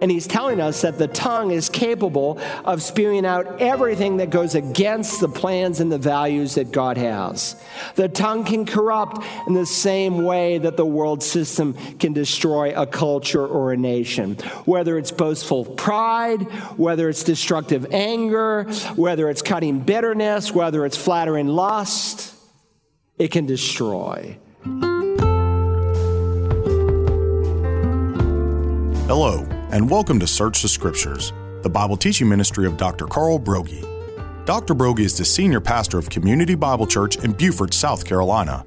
And he's telling us that the tongue is capable of spewing out everything that goes against the plans and the values that God has. The tongue can corrupt in the same way that the world system can destroy a culture or a nation. Whether it's boastful pride, whether it's destructive anger, whether it's cutting bitterness, whether it's flattering lust, it can destroy. Hello and welcome to Search the Scriptures, the Bible teaching ministry of Dr. Carl Broggi. Dr. Broggi is the senior pastor of Community Bible Church in Beaufort, South Carolina.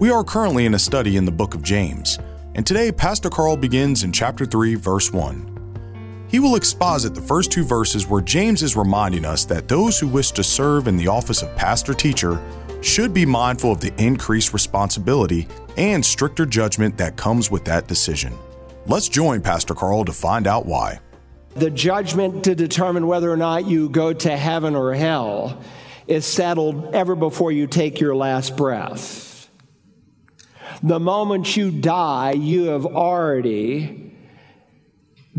We are currently in a study in the book of James, and today Pastor Carl begins in chapter 3, verse 1. He will exposit the first two verses where James is reminding us that those who wish to serve in the office of pastor teacher should be mindful of the increased responsibility and stricter judgment that comes with that decision. Let's join Pastor Carl to find out why. The judgment to determine whether or not you go to heaven or hell is settled ever before you take your last breath. The moment you die, you have already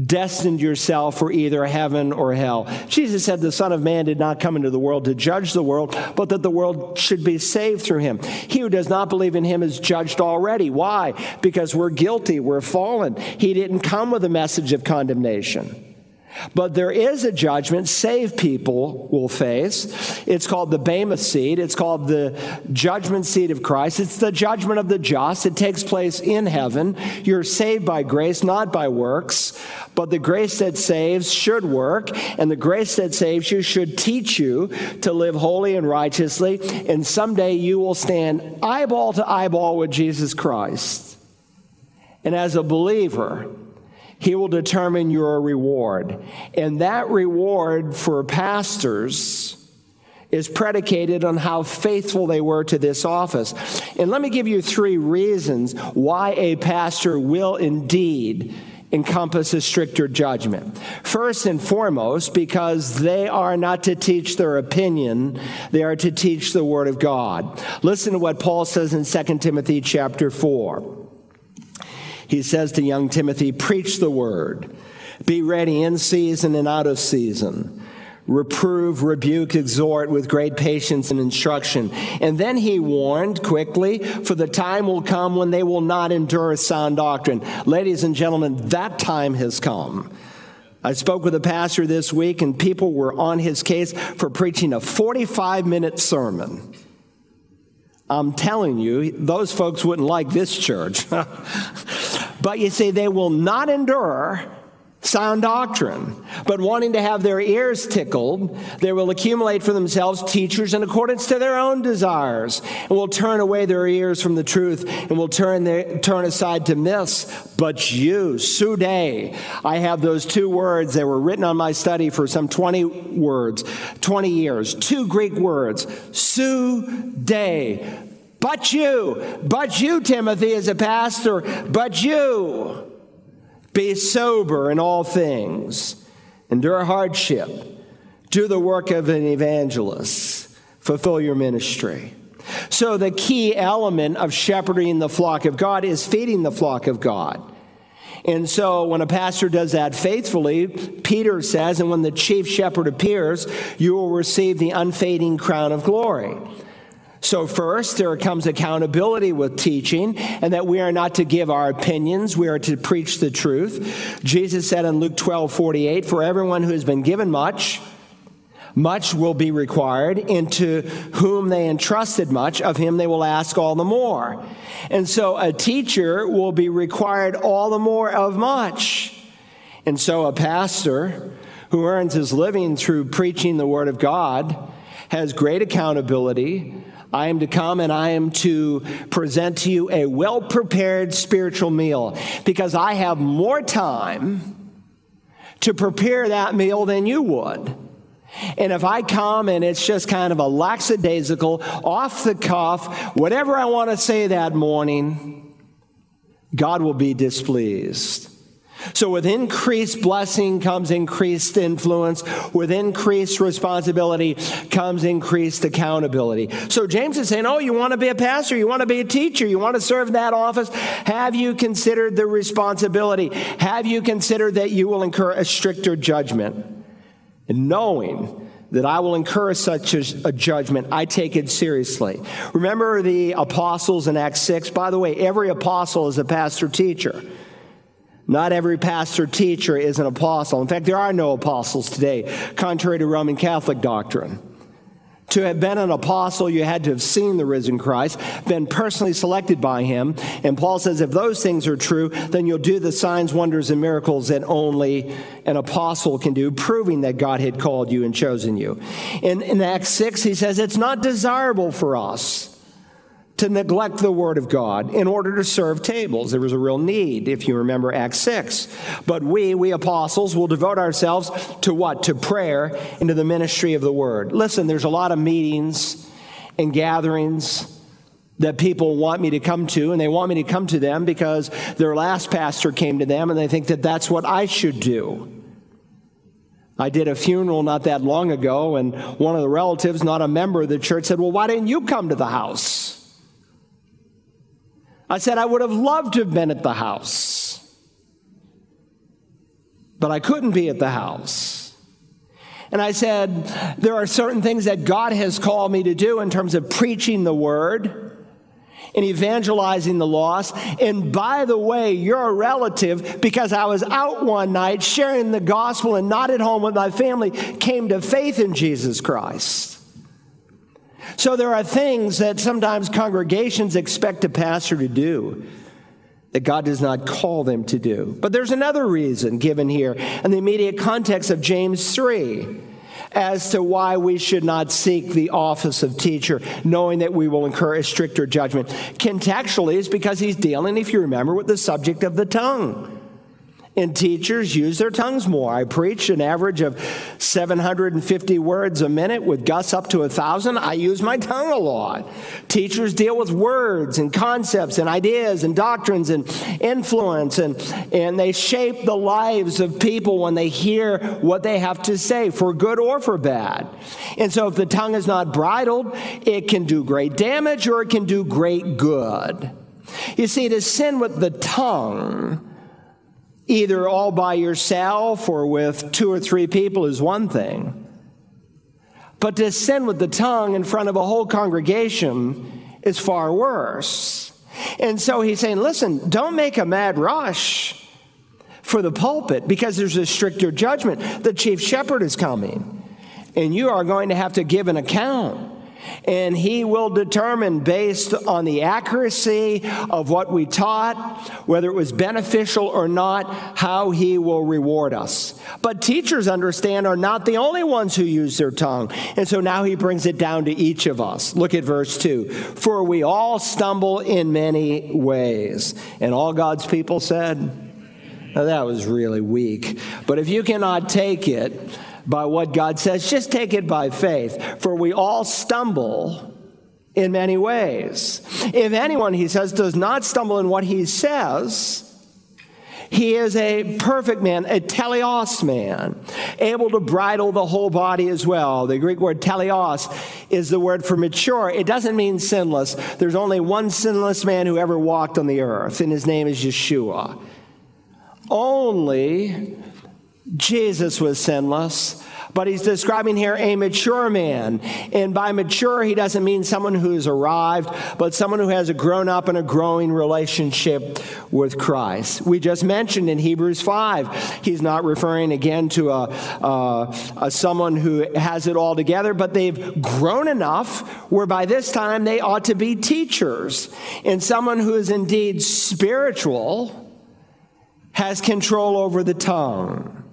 destined yourself for either heaven or hell. Jesus said the Son of Man did not come into the world to judge the world, but that the world should be saved through him. He who does not believe in him is judged already. Why? Because we're guilty, we're fallen. He didn't come with a message of condemnation. But there is a judgment saved people will face. It's called the Bema seat. It's called the judgment seat of Christ. It's the judgment of the just. It takes place in heaven. You're saved by grace, not by works. But the grace that saves should work, and the grace that saves you should teach you to live holy and righteously. And someday you will stand eyeball to eyeball with Jesus Christ. And as a believer, he will determine your reward. And that reward for pastors is predicated on how faithful they were to this office. And let me give you three reasons why a pastor will indeed encompass a stricter judgment. First and foremost, because they are not to teach their opinion, they are to teach the word of God. Listen to what Paul says in 2 Timothy chapter 4 he says to young Timothy, Preach the word, be ready in season and out of season. Reprove, rebuke, exhort with great patience and instruction. And then he warned quickly, for the time will come when they will not endure sound doctrine. Ladies and gentlemen, that time has come. I spoke with a pastor this week, and people were on his case for preaching a 45 minute sermon. I'm telling you, those folks wouldn't like this church. but you see, they will not endure sound doctrine, but wanting to have their ears tickled, they will accumulate for themselves teachers in accordance to their own desires, and will turn away their ears from the truth, and will turn their, turn aside to myths. But you, sude, I have those two words that were written on my study for some 20 words, 20 years, two Greek words, sude, but you, but you, Timothy, as a pastor, but you. Be sober in all things, endure hardship, do the work of an evangelist, fulfill your ministry. So, the key element of shepherding the flock of God is feeding the flock of God. And so, when a pastor does that faithfully, Peter says, and when the chief shepherd appears, you will receive the unfading crown of glory. So, first, there comes accountability with teaching, and that we are not to give our opinions, we are to preach the truth. Jesus said in Luke 12 48, For everyone who has been given much, much will be required, and to whom they entrusted much, of him they will ask all the more. And so a teacher will be required all the more of much. And so a pastor who earns his living through preaching the word of God has great accountability I am to come and I am to present to you a well prepared spiritual meal because I have more time to prepare that meal than you would. And if I come and it's just kind of a lackadaisical, off the cuff, whatever I want to say that morning, God will be displeased. So, with increased blessing comes increased influence. With increased responsibility comes increased accountability. So, James is saying, Oh, you want to be a pastor? You want to be a teacher? You want to serve that office? Have you considered the responsibility? Have you considered that you will incur a stricter judgment? And knowing that I will incur such a, judgment, I take it seriously. Remember the apostles in Acts 6? By the way, every apostle is a pastor teacher. Not every pastor teacher is an apostle. In fact, there are no apostles today, contrary to Roman Catholic doctrine. To have been an apostle, you had to have seen the risen Christ, been personally selected by him. And Paul says, if those things are true, then you'll do the signs, wonders, and miracles that only an apostle can do, proving that God had called you and chosen you. In, in Acts 6, he says, it's not desirable for us to neglect the Word of God in order to serve tables. There was a real need, if you remember Acts 6. But we, we apostles, will devote ourselves to what? To prayer and to the ministry of the Word. Listen, there's a lot of meetings and gatherings that people want me to come to, and they want me to come to them because their last pastor came to them and they think that that's what I should do. I did a funeral not that long ago, and one of the relatives, not a member of the church, said, Well, why didn't you come to the house? I said I would have loved to have been at the house, but I couldn't be at the house. And I said, There are certain things that God has called me to do in terms of preaching the word and evangelizing the lost. And by the way, you're a relative because I was out one night sharing the gospel and not at home with my family, came to faith in Jesus Christ. So there are things that sometimes congregations expect a pastor to do that God does not call them to do. But there's another reason given here in the immediate context of James 3 as to why we should not seek the office of teacher, knowing that we will incur a stricter judgment. Contextually, is because he's dealing, if you remember, with the subject of the tongue and teachers use their tongues more. I preach an average of 750 words a minute with Gus up to a thousand. I use my tongue a lot. Teachers deal with words and concepts and ideas and doctrines and influence and, and they shape the lives of people when they hear what they have to say for good or for bad. And so if the tongue is not bridled, it can do great damage or it can do great good. You see, to sin with the tongue, either all by yourself or with two or three people is one thing. But to sin with the tongue in front of a whole congregation is far worse. And so he's saying, listen, don't make a mad rush for the pulpit because there's a stricter judgment. The chief shepherd is coming, and you are going to have to give an account and he will determine based on the accuracy of what we taught, whether it was beneficial or not, how he will reward us. But teachers understand are not the only ones who use their tongue. And so now he brings it down to each of us. Look at verse 2. For we all stumble in many ways. And all God's people said, now that was really weak. But if you cannot take it, by what God says, just take it by faith. For we all stumble in many ways. If anyone, he says, does not stumble in what he says, he is a perfect man, a teleos man, able to bridle the whole body as well. The Greek word teleos is the word for mature. It doesn't mean sinless. There's only one sinless man who ever walked on the earth, and his name is Yeshua. Only Jesus was sinless, but he's describing here a mature man. And by mature, he doesn't mean someone who's arrived, but someone who has a grown up and a growing relationship with Christ. We just mentioned in Hebrews 5, he's not referring again to a, a, a someone who has it all together, but they've grown enough where by this time they ought to be teachers. And someone who is indeed spiritual has control over the tongue.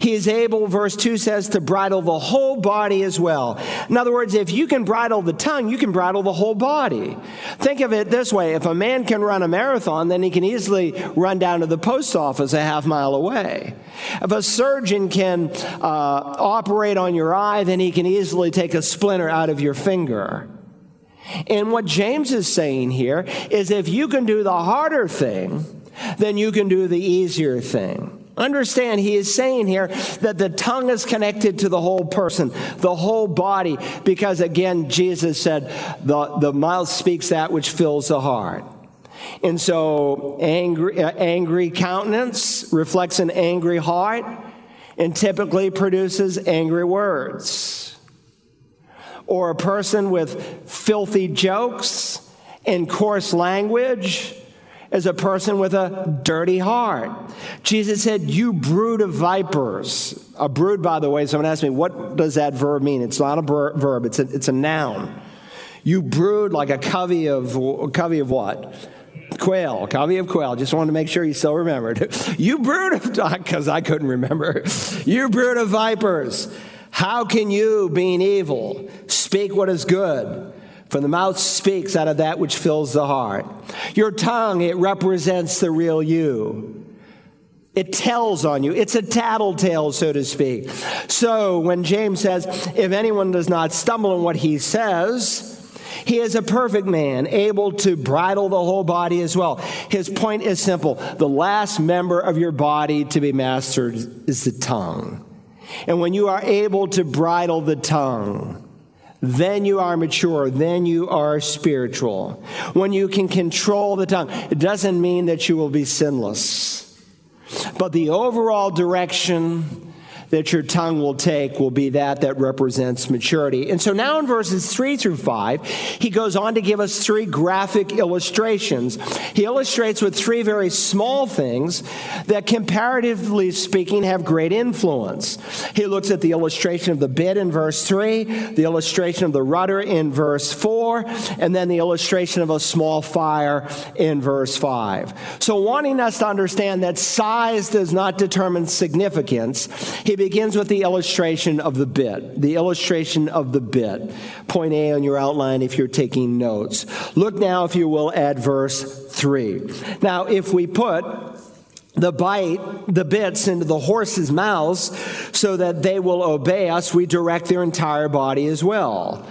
He is able, verse 2 says, to bridle the whole body as well. In other words, if you can bridle the tongue, you can bridle the whole body. Think of it this way if a man can run a marathon, then he can easily run down to the post office a half mile away. If a surgeon can uh, operate on your eye, then he can easily take a splinter out of your finger. And what James is saying here is if you can do the harder thing, then you can do the easier thing. Understand, he is saying here that the tongue is connected to the whole person, the whole body, because again, Jesus said, the, the mouth speaks that which fills the heart. And so, angry, uh, angry countenance reflects an angry heart and typically produces angry words. Or a person with filthy jokes and coarse language is a person with a dirty heart. Jesus said, You brood of vipers. A brood, by the way, someone asked me, What does that verb mean? It's not a verb, it's a, it's a noun. You brood like a covey of, covey of what? quail, covey of quail. Just wanted to make sure you still remembered. you brood of, because I couldn't remember. you brood of vipers. How can you, being evil, speak what is good? For the mouth speaks out of that which fills the heart. Your tongue, it represents the real you. It tells on you. It's a tattletale, so to speak. So when James says, if anyone does not stumble in what he says, he is a perfect man, able to bridle the whole body as well. His point is simple the last member of your body to be mastered is the tongue. And when you are able to bridle the tongue, then you are mature, then you are spiritual. When you can control the tongue, it doesn't mean that you will be sinless. But the overall direction that your tongue will take will be that that represents maturity. And so now in verses 3 through 5, he goes on to give us three graphic illustrations. He illustrates with three very small things that, comparatively speaking, have great influence. He looks at the illustration of the bit in verse 3, the illustration of the rudder in verse 4, and then the illustration of a small fire in verse 5. So, wanting us to understand that size does not determine significance, he begins with the illustration of the bit. The illustration of the bit. Point A on your outline if you're taking notes. Look now, if you will, at verse 3. Now, if we put the bite, the bits into the horses' mouths so that they will obey us, we direct their entire body as well.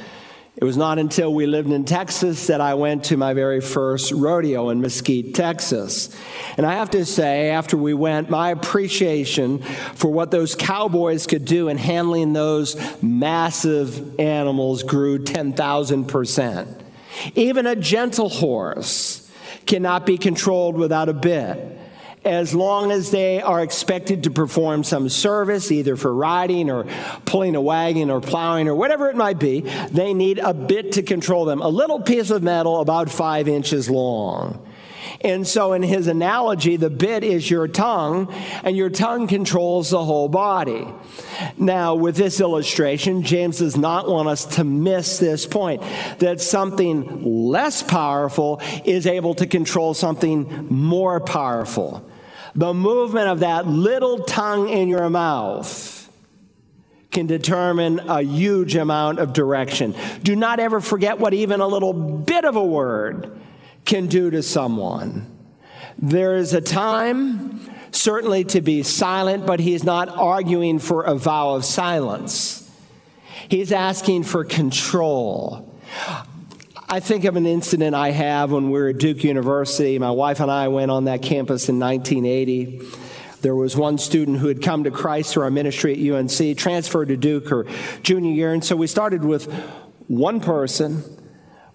It was not until we lived in Texas that I went to my very first rodeo in Mesquite, Texas. And I have to say, after we went, my appreciation for what those cowboys could do in handling those massive animals grew 10,000%. Even a gentle horse cannot be controlled without a bit as long as they are expected to perform some service, either for riding or pulling a wagon or plowing or whatever it might be, they need a bit to control them. A little piece of metal about five inches long. And so, in his analogy, the bit is your tongue, and your tongue controls the whole body. Now, with this illustration, James does not want us to miss this point that something less powerful is able to control something more powerful. The movement of that little tongue in your mouth can determine a huge amount of direction. Do not ever forget what even a little bit of a word can do to someone. There is a time, certainly, to be silent, but he's not arguing for a vow of silence. He's asking for control. I think of an incident I have when we were at Duke University. My wife and I went on that campus in 1980. There was one student who had come to Christ through our ministry at UNC, transferred to Duke her junior year, and so we started with one person.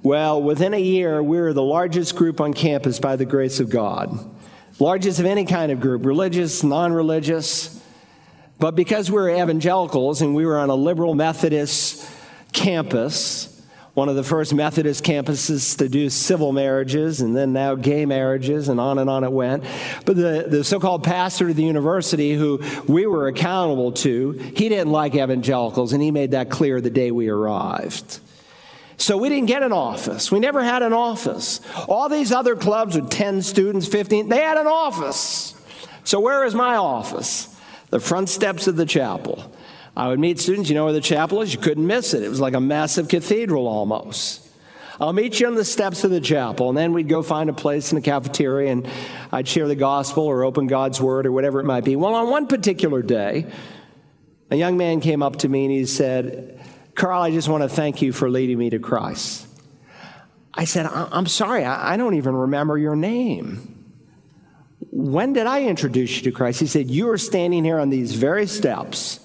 Well, within a year, we were the largest group on campus by the grace of God. Largest of any kind of group, religious, non religious. But because we were evangelicals and we were on a liberal Methodist campus, one of the first Methodist campuses to do civil marriages and then now gay marriages and on and on it went. But the, the so called pastor of the university who we were accountable to, he didn't like evangelicals and he made that clear the day we arrived. So we didn't get an office. We never had an office. All these other clubs with 10 students, 15, they had an office. So where is my office? The front steps of the chapel. I would meet students, you know where the chapel is? You couldn't miss it. It was like a massive cathedral almost. I'll meet you on the steps of the chapel, and then we'd go find a place in the cafeteria and I'd share the gospel or open God's word or whatever it might be. Well, on one particular day, a young man came up to me and he said, Carl, I just want to thank you for leading me to Christ. I said, I'm sorry, I don't even remember your name. When did I introduce you to Christ? He said, You are standing here on these very steps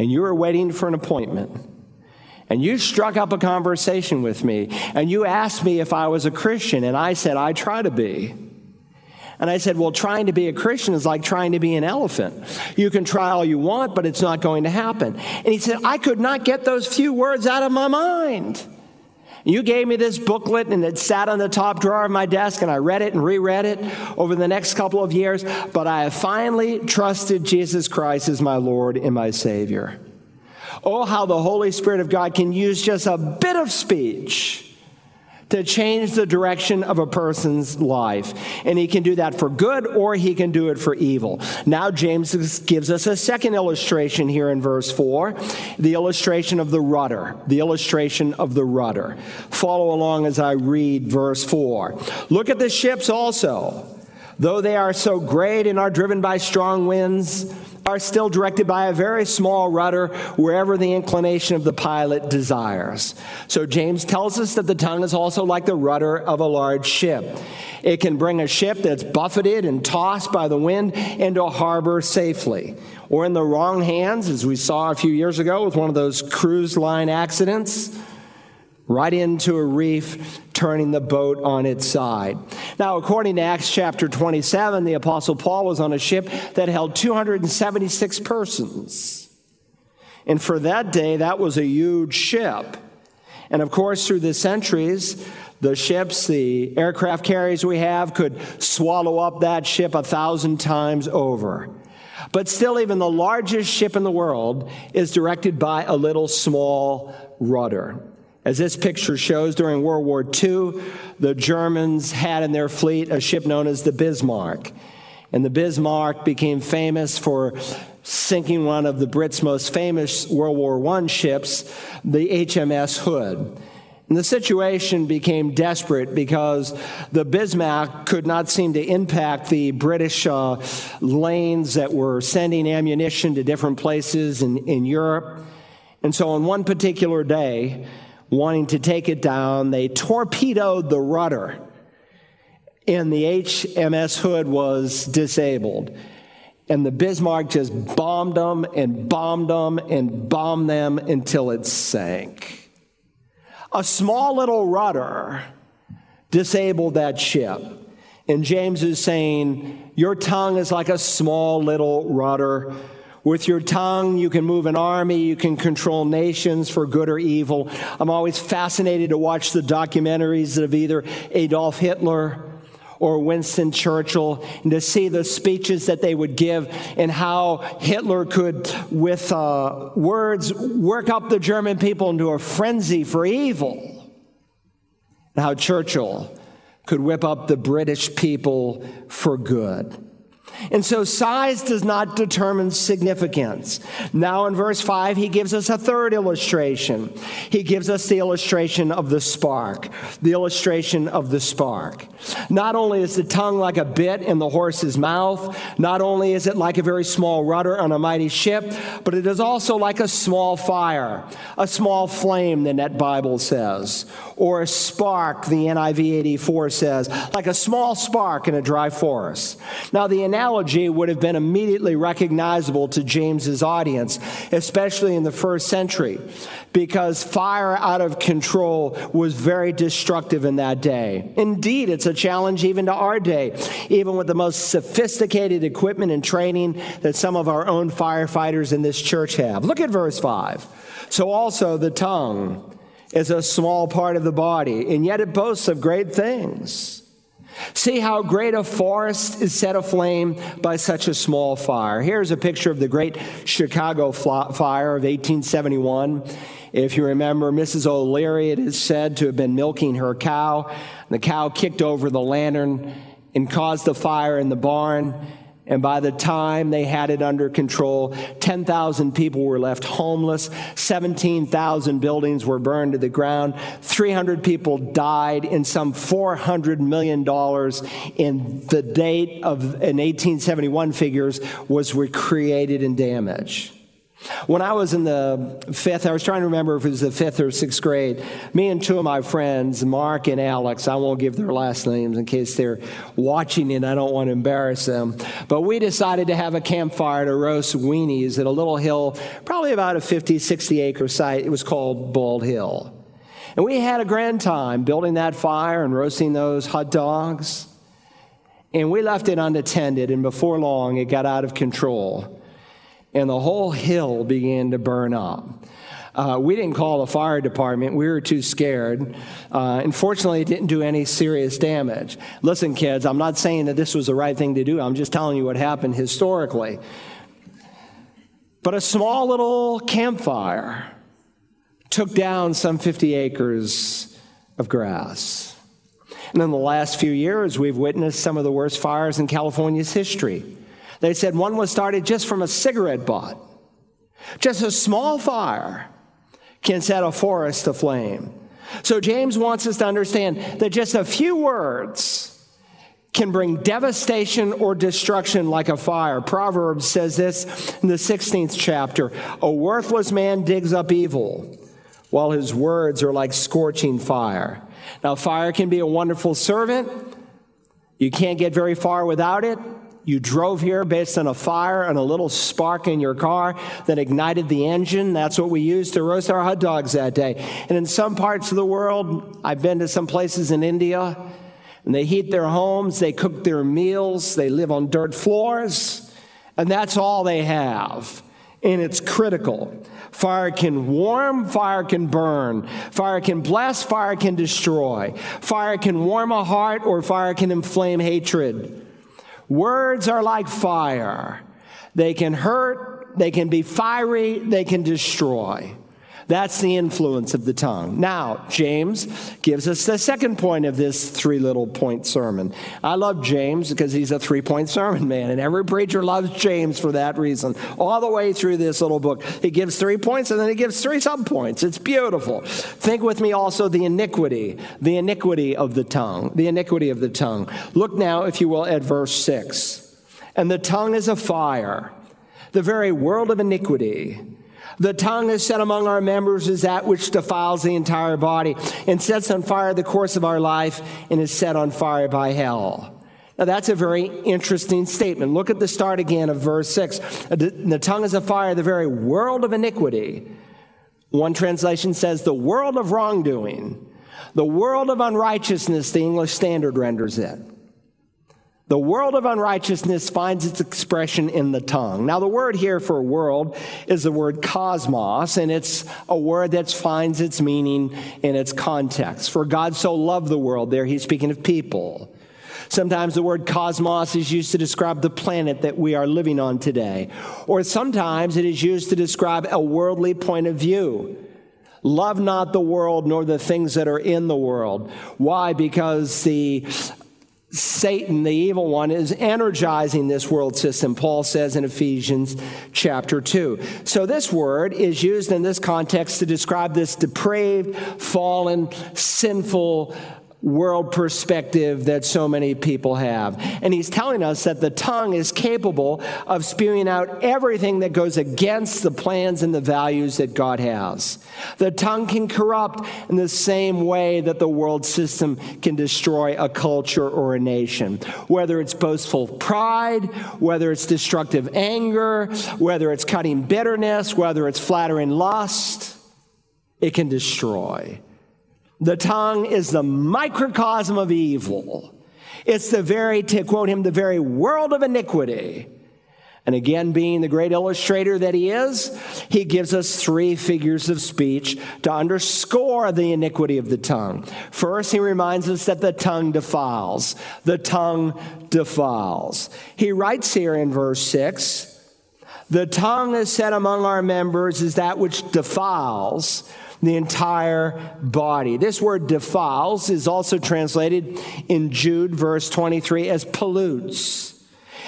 and you were waiting for an appointment. And you struck up a conversation with me and you asked me if I was a Christian, and I said, I try to be. And I said, Well, trying to be a Christian is like trying to be an elephant. You can try all you want, but it's not going to happen. And he said, I could not get those few words out of my mind. You gave me this booklet and it sat on the top drawer of my desk and I read it and reread it over the next couple of years, but I have finally trusted Jesus Christ as my Lord and my Savior. Oh, how the Holy Spirit of God can use just a bit of speech to change the direction of a person's life. And he can do that for good or he can do it for evil. Now, James gives us a second illustration here in verse 4 the illustration of the rudder. The illustration of the rudder. Follow along as I read verse 4. Look at the ships also. Though they are so great and are driven by strong winds, are still directed by a very small rudder wherever the inclination of the pilot desires. So James tells us that the tongue is also like the rudder of a large ship. It can bring a ship that's buffeted and tossed by the wind into a harbor safely. Or in the wrong hands, as we saw a few years ago with one of those cruise line accidents, right into a reef, turning the boat on its side. Now, according to Acts chapter 27, the Apostle Paul was on a ship that held 276 persons. And for that day, that was a huge ship. And of course, through the centuries, the ships, the aircraft carriers we have could swallow up that ship a thousand times over. But still, even the largest ship in the world is directed by a little small rudder. As this picture shows, during World War II, the Germans had in their fleet a ship known as the Bismarck. And the Bismarck became famous for sinking one of the Brits' most famous World War I ships, the HMS Hood. And the situation became desperate because the Bismarck could not seem to impact the British uh, lanes that were sending ammunition to different places in, in Europe. And so on one particular day, wanting to take it down. They torpedoed the rudder, and the HMS Hood was disabled. And the Bismarck just bombed them and bombed them and bombed them until it sank. A small little rudder disabled that ship. And James is saying, Your tongue is like a small little rudder with your tongue, you can move an army, you can control nations for good or evil. I'm always fascinated to watch the documentaries of either Adolf Hitler or Winston Churchill and to see the speeches that they would give and how Hitler could, with uh, words, work up the German people into a frenzy for evil. And how Churchill could whip up the British people for good. And so size does not determine significance. Now in verse 5, he gives us a third illustration. He gives us the illustration of the spark, the illustration of the spark. Not only is the tongue like a bit in the horse's mouth, not only is it like a very small rudder on a mighty ship, but it is also like a small fire, a small flame, the Net Bible says, or a spark, the NIV 84 says, like a small spark in a dry forest. Now the analogy analogy would have been immediately recognizable to James's audience, especially in the first century, because fire out of control was very destructive in that day. Indeed, it's a challenge even to our day, even with the most sophisticated equipment and training that some of our own firefighters in this church have. Look at verse 5. So also the tongue is a small part of the body, and yet it boasts of great things. See how great a forest is set aflame by such a small fire. Here's a picture of the great Chicago fire of 1871. If you remember, Mrs. O'Leary, it is said to have been milking her cow. The cow kicked over the lantern and caused the fire in the barn. And by the time they had it under control, 10,000 people were left homeless, 17,000 buildings were burned to the ground, 300 people died, and some $400 million in the date of in 1871 figures was recreated in damaged. When I was in the fifth, I was trying to remember if it was the fifth or sixth grade. Me and two of my friends, Mark and Alex, I won't give their last names in case they're watching and I don't want to embarrass them. But we decided to have a campfire to roast weenies at a little hill, probably about a 50, 60 acre site. It was called Bald Hill. And we had a grand time building that fire and roasting those hot dogs. And we left it unattended, and before long, it got out of control and the whole hill began to burn up. Uh, we didn't call the fire department. We were too scared. Uh, unfortunately, it didn't do any serious damage. Listen, kids, I'm not saying that this was the right thing to do. I'm just telling you what happened historically. But a small little campfire took down some 50 acres of grass. And in the last few years, we've witnessed some of the worst fires in California's history. They said one was started just from a cigarette butt. Just a small fire can set a forest aflame. So James wants us to understand that just a few words can bring devastation or destruction like a fire. Proverbs says this in the 16th chapter A worthless man digs up evil, while his words are like scorching fire. Now, fire can be a wonderful servant. You can't get very far without it. You drove here based on a fire and a little spark in your car that ignited the engine. That's what we used to roast our hot dogs that day. And in some parts of the world, I've been to some places in India, and they heat their homes, they cook their meals, they live on dirt floors, and that's all they have. And it's critical. Fire can warm, fire can burn. Fire can bless, fire can destroy. Fire can warm a heart, or fire can inflame hatred. Words are like fire. They can hurt, they can be fiery, they can destroy. That's the influence of the tongue. Now, James gives us the second point of this three little point sermon. I love James because he's a three point sermon man, and every preacher loves James for that reason. All the way through this little book, he gives three points and then he gives three sub points. It's beautiful. Think with me also the iniquity, the iniquity of the tongue, the iniquity of the tongue. Look now, if you will, at verse 6. And the tongue is a fire, the very world of iniquity. The tongue is set among our members is that which defiles the entire body and sets on fire the course of our life and is set on fire by hell. Now that's a very interesting statement. Look at the start again of verse 6. The tongue is a fire, the very world of iniquity. One translation says the world of wrongdoing, the world of unrighteousness, the English Standard renders it. The world of unrighteousness finds its expression in the tongue. Now, the word here for world is the word cosmos, and it's a word that finds its meaning in its context. For God so loved the world, there he's speaking of people. Sometimes the word cosmos is used to describe the planet that we are living on today, or sometimes it is used to describe a worldly point of view. Love not the world nor the things that are in the world. Why? Because the Satan, the evil one, is energizing this world system, Paul says in Ephesians chapter 2. So, this word is used in this context to describe this depraved, fallen, sinful world perspective that so many people have. And he's telling us that the tongue is capable of spewing out everything that goes against the plans and the values that God has. The tongue can corrupt in the same way that the world system can destroy a culture or a nation. Whether it's boastful pride, whether it's destructive anger, whether it's cutting bitterness, whether it's flattering lust, it can destroy. The tongue is the microcosm of evil. It's the very, to quote him, the very world of iniquity. And again, being the great illustrator that he is, he gives us three figures of speech to underscore the iniquity of the tongue. First, he reminds us that the tongue defiles. The tongue defiles. He writes here in verse 6 The tongue is said among our members is that which defiles the entire body. This word defiles is also translated in Jude, verse 23, as pollutes.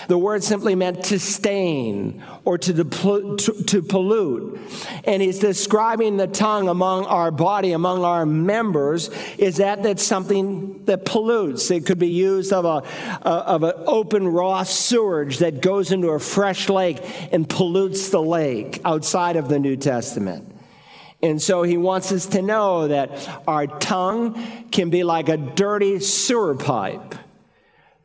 The word simply meant to stain or to, to, to, pollute. And he's describing the tongue among our body, among our members, is that that's something that pollutes. It could be used of a, of an open raw sewage that goes into a fresh lake and pollutes the lake outside of the New Testament. And so he wants us to know that our tongue can be like a dirty sewer pipe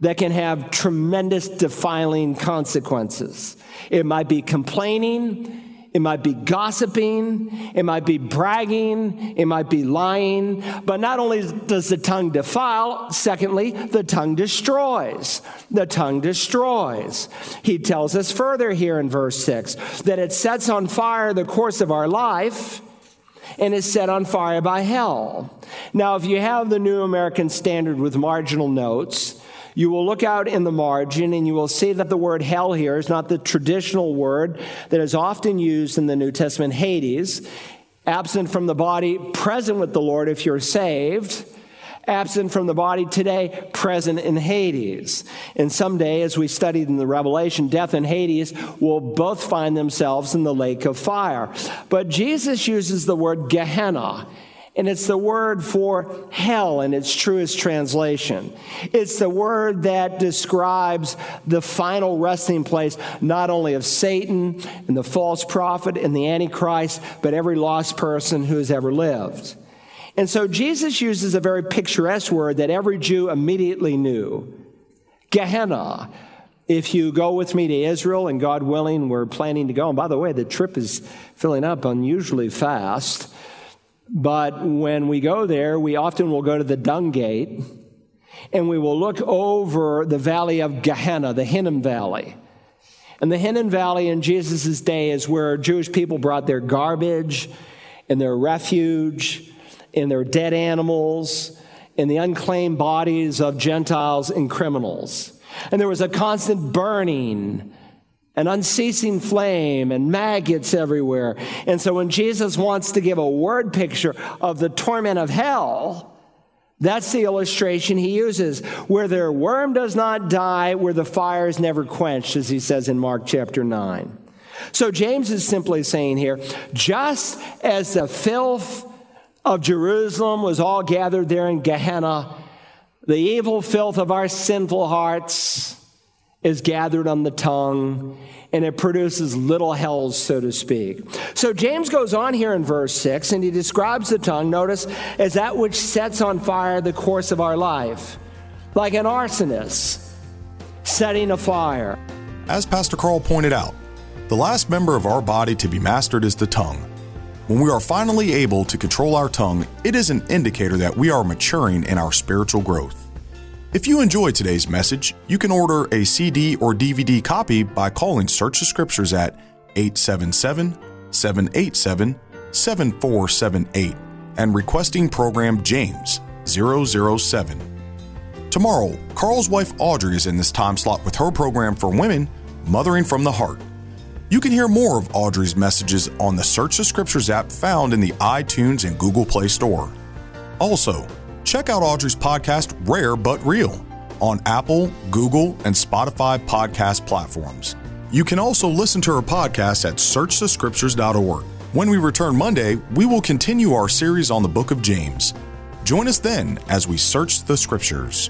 that can have tremendous defiling consequences. It might be complaining. It might be gossiping. It might be bragging. It might be lying. But not only does the tongue defile, secondly, the tongue destroys. The tongue destroys. He tells us further here in verse 6 that it sets on fire the course of our life and is set on fire by hell. Now, if you have the New American Standard with marginal notes, you will look out in the margin and you will see that the word hell here is not the traditional word that is often used in the New Testament, Hades, absent from the body, present with the Lord if you're saved absent from the body today, present in Hades. And someday, as we studied in the Revelation, death and Hades will both find themselves in the lake of fire. But Jesus uses the word Gehenna and it's the word for hell in its truest translation. It's the word that describes the final resting place, not only of Satan and the false prophet and the Antichrist, but every lost person who has ever lived. And so Jesus uses a very picturesque word that every Jew immediately knew Gehenna. If you go with me to Israel, and God willing, we're planning to go. And by the way, the trip is filling up unusually fast. But when we go there, we often will go to the dung gate and we will look over the valley of Gehenna, the Hinnom Valley. And the Hinnom Valley in Jesus' day is where Jewish people brought their garbage and their refuge and their dead animals and the unclaimed bodies of Gentiles and criminals. And there was a constant burning an unceasing flame and maggots everywhere. And so when Jesus wants to give a word picture of the torment of hell, that's the illustration he uses. Where their worm does not die, where the fire is never quenched, as he says in Mark chapter 9. So James is simply saying here just as the filth of Jerusalem was all gathered there in Gehenna, the evil filth of our sinful hearts is gathered on the tongue and it produces little hells, so to speak. So James goes on here in verse 6 and he describes the tongue, notice, as that which sets on fire the course of our life, like an arsonist setting a fire. As Pastor Carl pointed out, the last member of our body to be mastered is the tongue. When we are finally able to control our tongue, it is an indicator that we are maturing in our spiritual growth. If you enjoyed today's message, you can order a CD or DVD copy by calling Search the Scriptures at 877 787 7478 and requesting program James 007. Tomorrow, Carl's wife Audrey is in this time slot with her program for women, Mothering from the Heart. You can hear more of Audrey's messages on the Search the Scriptures app found in the iTunes and Google Play Store. Also, check out Audrey's podcast, Rare But Real, on Apple, Google, and Spotify podcast platforms. You can also listen to her podcast at searchthescriptures.org. When we return Monday, we will continue our series on the book of James. Join us then as we search the scriptures.